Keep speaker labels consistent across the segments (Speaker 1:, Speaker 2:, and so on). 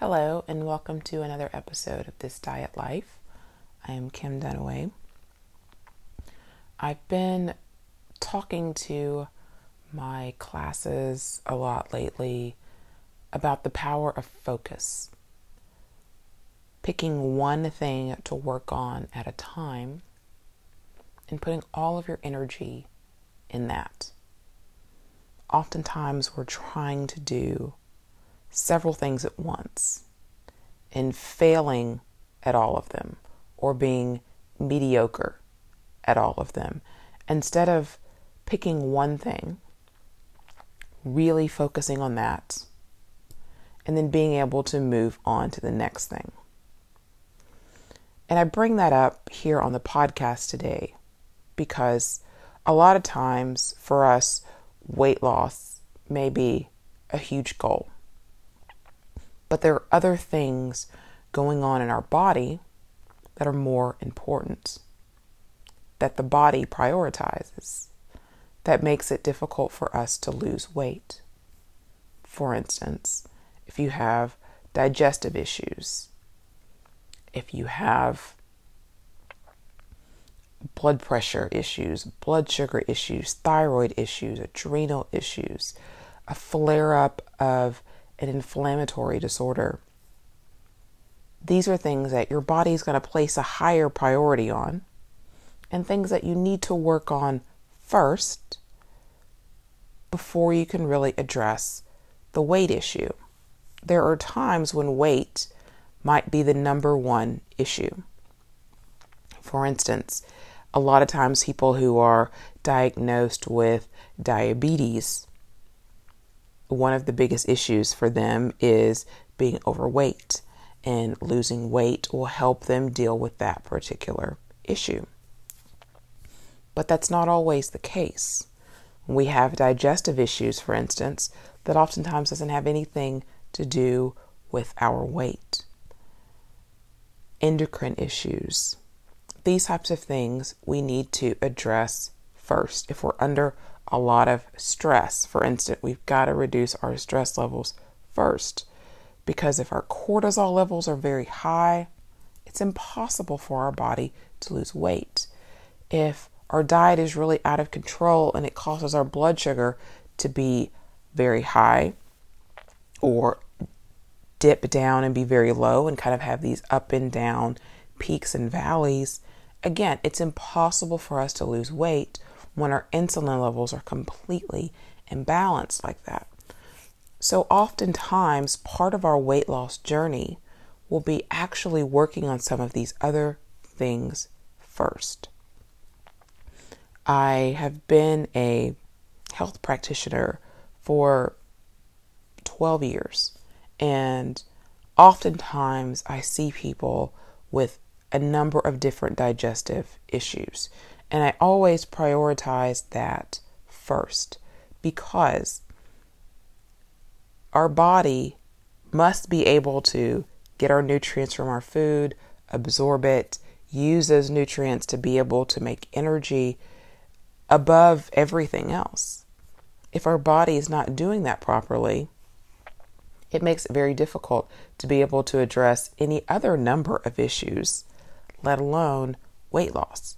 Speaker 1: Hello, and welcome to another episode of This Diet Life. I am Kim Dunaway. I've been talking to my classes a lot lately about the power of focus. Picking one thing to work on at a time and putting all of your energy in that. Oftentimes, we're trying to do several things at once and failing at all of them or being mediocre at all of them. Instead of picking one thing, really focusing on that, and then being able to move on to the next thing. And I bring that up here on the podcast today because a lot of times for us, weight loss may be a huge goal. But there are other things going on in our body that are more important, that the body prioritizes, that makes it difficult for us to lose weight. For instance, if you have digestive issues, if you have blood pressure issues, blood sugar issues, thyroid issues, adrenal issues, a flare up of an inflammatory disorder. These are things that your body is going to place a higher priority on and things that you need to work on first before you can really address the weight issue. There are times when weight might be the number one issue. For instance, a lot of times people who are diagnosed with diabetes one of the biggest issues for them is being overweight, and losing weight will help them deal with that particular issue. But that's not always the case. We have digestive issues, for instance, that oftentimes doesn't have anything to do with our weight. Endocrine issues. These types of things we need to address first. If we're under a lot of stress. For instance, we've got to reduce our stress levels first because if our cortisol levels are very high, it's impossible for our body to lose weight. If our diet is really out of control and it causes our blood sugar to be very high or dip down and be very low and kind of have these up and down peaks and valleys, again, it's impossible for us to lose weight when our insulin levels are completely imbalanced like that. So, oftentimes, part of our weight loss journey will be actually working on some of these other things first. I have been a health practitioner for 12 years, and oftentimes I see people with a number of different digestive issues. And I always prioritize that first because our body must be able to get our nutrients from our food, absorb it, use those nutrients to be able to make energy above everything else. If our body is not doing that properly, it makes it very difficult to be able to address any other number of issues, let alone weight loss.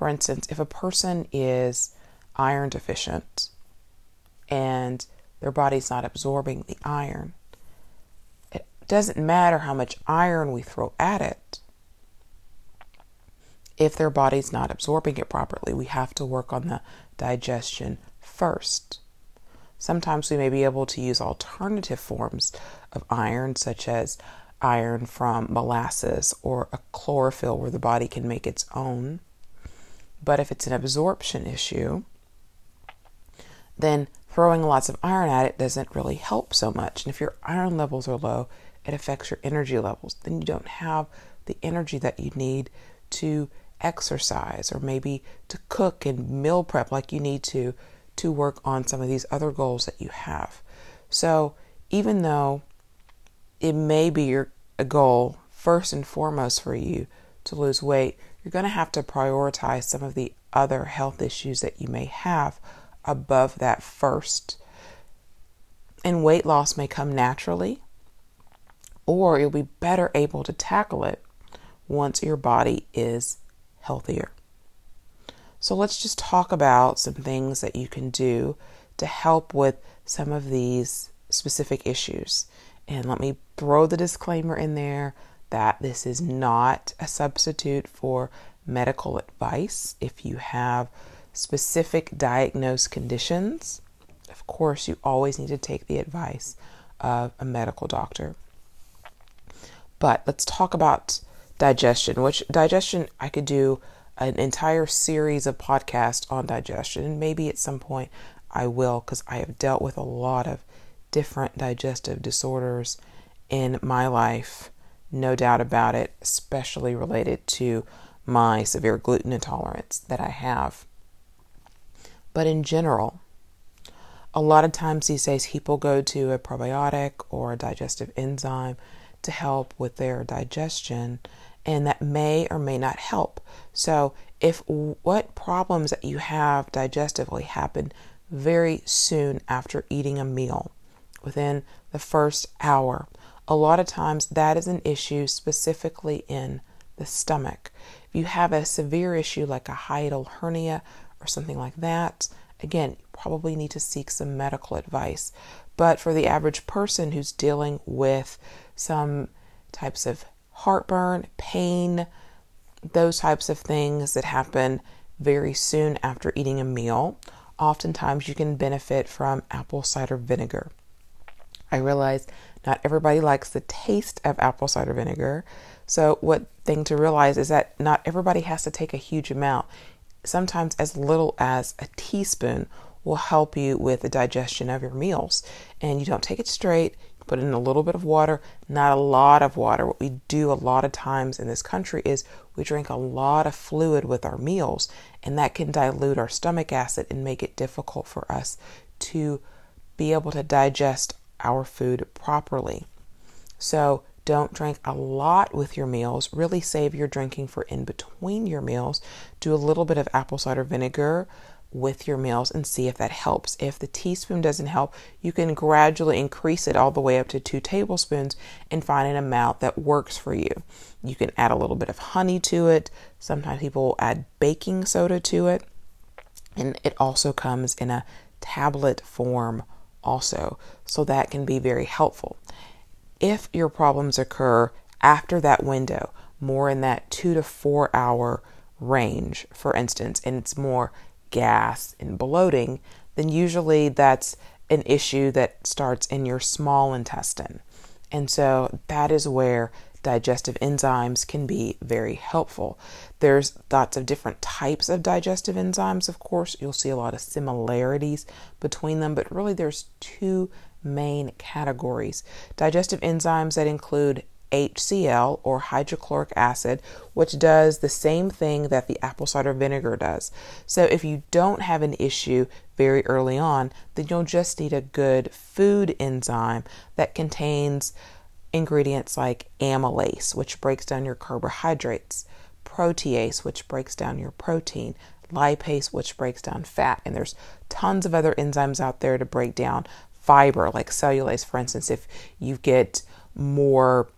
Speaker 1: For instance, if a person is iron deficient and their body's not absorbing the iron, it doesn't matter how much iron we throw at it. If their body's not absorbing it properly, we have to work on the digestion first. Sometimes we may be able to use alternative forms of iron, such as iron from molasses or a chlorophyll where the body can make its own. But if it's an absorption issue, then throwing lots of iron at it doesn't really help so much. And if your iron levels are low, it affects your energy levels. Then you don't have the energy that you need to exercise or maybe to cook and meal prep like you need to to work on some of these other goals that you have. So, even though it may be your a goal first and foremost for you to lose weight, you're going to have to prioritize some of the other health issues that you may have above that first. And weight loss may come naturally, or you'll be better able to tackle it once your body is healthier. So let's just talk about some things that you can do to help with some of these specific issues. And let me throw the disclaimer in there that this is not a substitute for medical advice. If you have specific diagnosed conditions, of course, you always need to take the advice of a medical doctor. But let's talk about digestion, which digestion I could do an entire series of podcasts on digestion. Maybe at some point I will because I have dealt with a lot of different digestive disorders in my life, no doubt about it, especially related to my severe gluten intolerance that I have. But in general, a lot of times these days people go to a probiotic or a digestive enzyme to help with their digestion, and that may or may not help. So, if what problems that you have digestively happen very soon after eating a meal, within the first hour, a lot of times that is an issue specifically in the stomach. If you have a severe issue like a hiatal hernia or something like that, again, you probably need to seek some medical advice. But for the average person who's dealing with some types of heartburn, pain, those types of things that happen very soon after eating a meal, oftentimes you can benefit from apple cider vinegar. I realize not everybody likes the taste of apple cider vinegar. So, what thing to realize is that not everybody has to take a huge amount. Sometimes, as little as a teaspoon will help you with the digestion of your meals. And you don't take it straight, put in a little bit of water, not a lot of water. What we do a lot of times in this country is we drink a lot of fluid with our meals, and that can dilute our stomach acid and make it difficult for us to be able to digest our food properly. So, don't drink a lot with your meals. Really save your drinking for in between your meals. Do a little bit of apple cider vinegar with your meals and see if that helps. If the teaspoon doesn't help, you can gradually increase it all the way up to two tablespoons and find an amount that works for you. You can add a little bit of honey to it. Sometimes people will add baking soda to it. And it also comes in a tablet form also. So that can be very helpful. If your problems occur after that window, more in that two to four hour range, for instance, and it's more gas and bloating, then usually that's an issue that starts in your small intestine. And so that is where digestive enzymes can be very helpful. There's lots of different types of digestive enzymes, of course. You'll see a lot of similarities between them, but really there's two main categories. Digestive enzymes that include HCl or hydrochloric acid, which does the same thing that the apple cider vinegar does. So, if you don't have an issue very early on, then you'll just need a good food enzyme that contains ingredients like amylase, which breaks down your carbohydrates, protease, which breaks down your protein, lipase, which breaks down fat. And there's tons of other enzymes out there to break down fiber, like cellulase, for instance. If you get more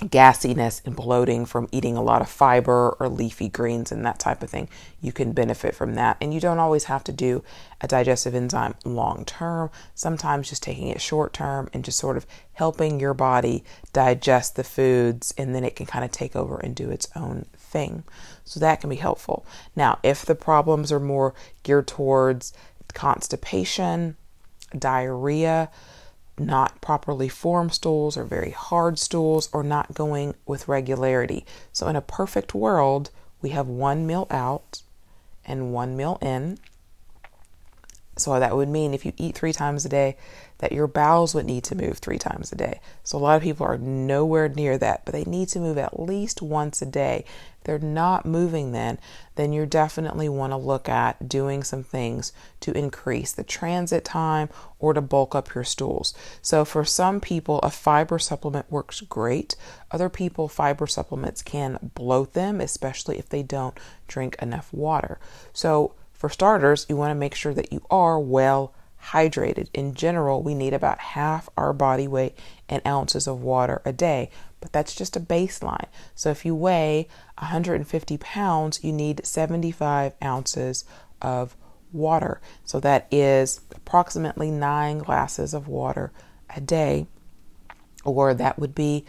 Speaker 1: gassiness and bloating from eating a lot of fiber or leafy greens and that type of thing. You can benefit from that. And you don't always have to do a digestive enzyme long term. Sometimes just taking it short term and just sort of helping your body digest the foods and then it can kind of take over and do its own thing. So that can be helpful. Now, if the problems are more geared towards constipation, diarrhea, not properly formed stools or very hard stools or not going with regularity. So, in a perfect world, we have one meal out and one meal in. So, that would mean if you eat three times a day, that your bowels would need to move three times a day. So, a lot of people are nowhere near that, but they need to move at least once a day If they're not moving then, then you definitely want to look at doing some things to increase the transit time or to bulk up your stools. So, for some people, a fiber supplement works great. Other people, fiber supplements can bloat them, especially if they don't drink enough water. So, for starters, you want to make sure that you are well hydrated. In general, we need about half our body weight in ounces of water a day, but that's just a baseline. So if you weigh 150 pounds, you need 75 ounces of water. So that is approximately nine glasses of water a day, or that would be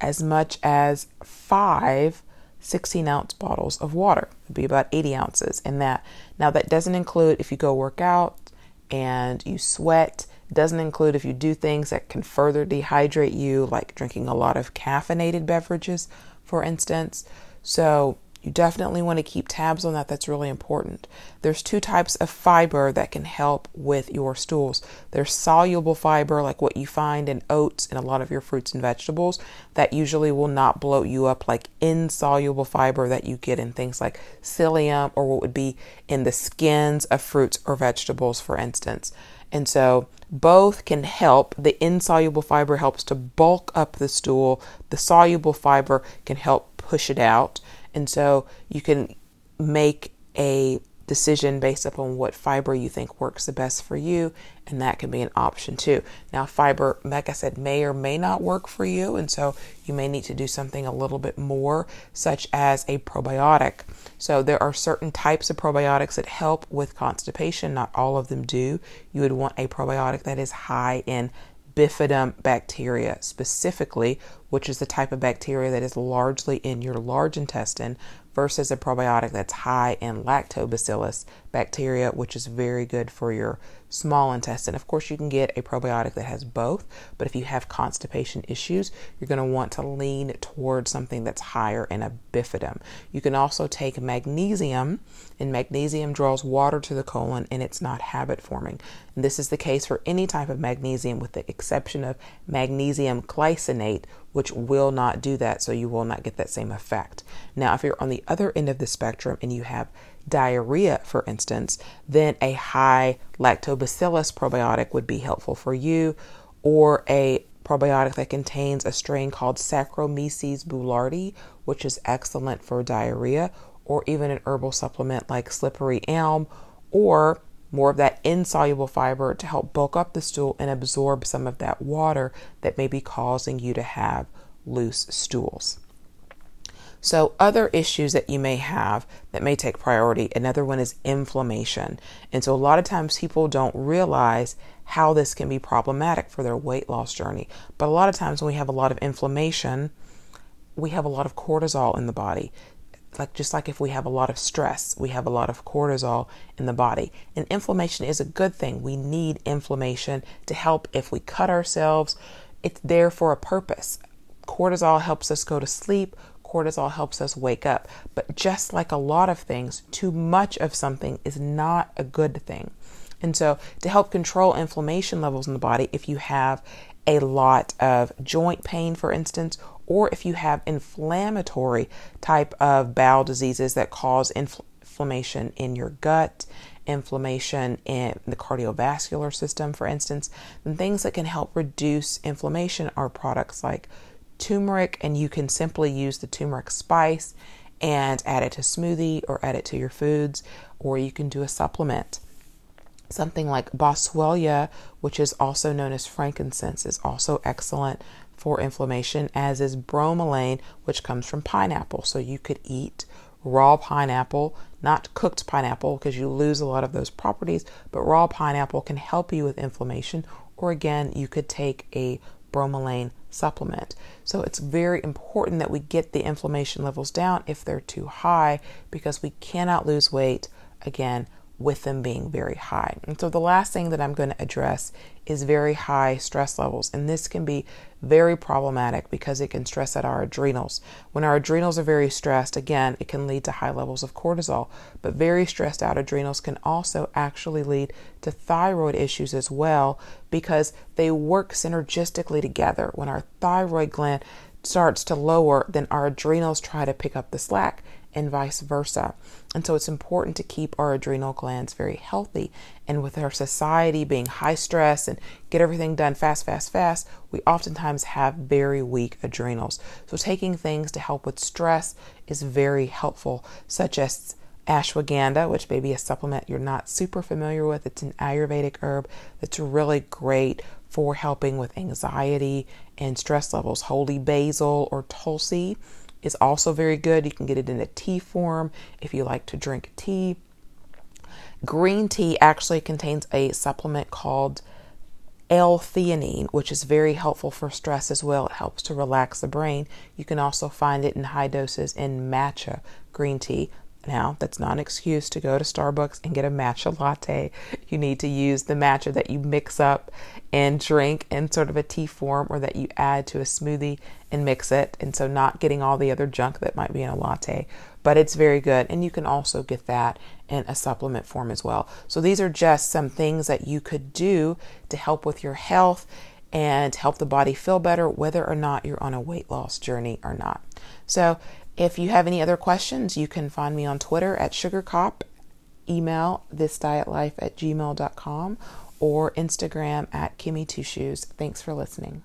Speaker 1: as much as five 16 ounce bottles of water. It'd be about 80 ounces in that. Now, that doesn't include if you go work out and you sweat. Doesn't include if you do things that can further dehydrate you, like drinking a lot of caffeinated beverages, for instance. So, you definitely want to keep tabs on that. That's really important. There's two types of fiber that can help with your stools. There's soluble fiber, like what you find in oats and a lot of your fruits and vegetables, that usually will not bloat you up, like insoluble fiber that you get in things like psyllium or what would be in the skins of fruits or vegetables, for instance. And so both can help. The insoluble fiber helps to bulk up the stool, the soluble fiber can help push it out. And so you can make a decision based upon what fiber you think works the best for you, and that can be an option too. Now, fiber, like I said, may or may not work for you, and so you may need to do something a little bit more, such as a probiotic. So, there are certain types of probiotics that help with constipation, not all of them do. You would want a probiotic that is high in bifidum bacteria specifically, which is the type of bacteria that is largely in your large intestine, versus a probiotic that's high in lactobacillus bacteria, which is very good for your small intestine. Of course, you can get a probiotic that has both, but if you have constipation issues, you're going to want to lean towards something that's higher in a bifidum. You can also take magnesium, and magnesium draws water to the colon and it's not habit forming. And this is the case for any type of magnesium, with the exception of magnesium glycinate, which will not do that, so you will not get that same effect. Now, if you're on the other end of the spectrum and you have diarrhea, for instance, then a high lactobacillus probiotic would be helpful for you, or a probiotic that contains a strain called Saccharomyces boulardii, which is excellent for diarrhea, or even an herbal supplement like slippery elm, or more of that insoluble fiber to help bulk up the stool and absorb some of that water that may be causing you to have loose stools. So, other issues that you may have that may take priority, another one is inflammation. And so, a lot of times people don't realize how this can be problematic for their weight loss journey. But a lot of times, when we have a lot of inflammation, we have a lot of cortisol in the body like just like if we have a lot of stress, we have a lot of cortisol in the body. And inflammation is a good thing. We need inflammation to help if we cut ourselves. It's there for a purpose. Cortisol helps us go to sleep. Cortisol helps us wake up. But just like a lot of things, too much of something is not a good thing. And so, to help control inflammation levels in the body, if you have a lot of joint pain, for instance, or if you have inflammatory type of bowel diseases that cause inflammation in your gut, inflammation in the cardiovascular system, for instance, then things that can help reduce inflammation are products like turmeric, and you can simply use the turmeric spice and add it to smoothie or add it to your foods, or you can do a supplement. Something like boswellia, which is also known as frankincense, is also excellent for inflammation, as is bromelain, which comes from pineapple. So you could eat raw pineapple, not cooked pineapple, because you lose a lot of those properties, but raw pineapple can help you with inflammation. Or again, you could take a bromelain supplement. So it's very important that we get the inflammation levels down if they're too high, because we cannot lose weight again with them being very high. And so the last thing that I'm going to address is very high stress levels. And this can be very problematic because it can stress out our adrenals. When our adrenals are very stressed, again, it can lead to high levels of cortisol. But very stressed out adrenals can also actually lead to thyroid issues as well because they work synergistically together. When our thyroid gland starts to lower, then our adrenals try to pick up the slack and vice versa. And so it's important to keep our adrenal glands very healthy. And with our society being high stress and get everything done fast, fast, fast, we oftentimes have very weak adrenals. So taking things to help with stress is very helpful, such as ashwagandha, which may be a supplement you're not super familiar with. It's an Ayurvedic herb that's really great for helping with anxiety and stress levels. Holy basil or tulsi is also very good. You can get it in a tea form if you like to drink tea. Green tea actually contains a supplement called L-theanine, which is very helpful for stress as well. It helps to relax the brain. You can also find it in high doses in matcha green tea. Now, that's not an excuse to go to Starbucks and get a matcha latte. You need to use the matcha that you mix up and drink in sort of a tea form or that you add to a smoothie and mix it. And so, not getting all the other junk that might be in a latte, but it's very good. And you can also get that in a supplement form as well. So, these are just some things that you could do to help with your health and help the body feel better, whether or not you're on a weight loss journey or not. So, if you have any other questions, you can find me on Twitter at sugarcop, email thisdietlife at gmail.com, or Instagram at Kimmy Two Shoes. Thanks for listening.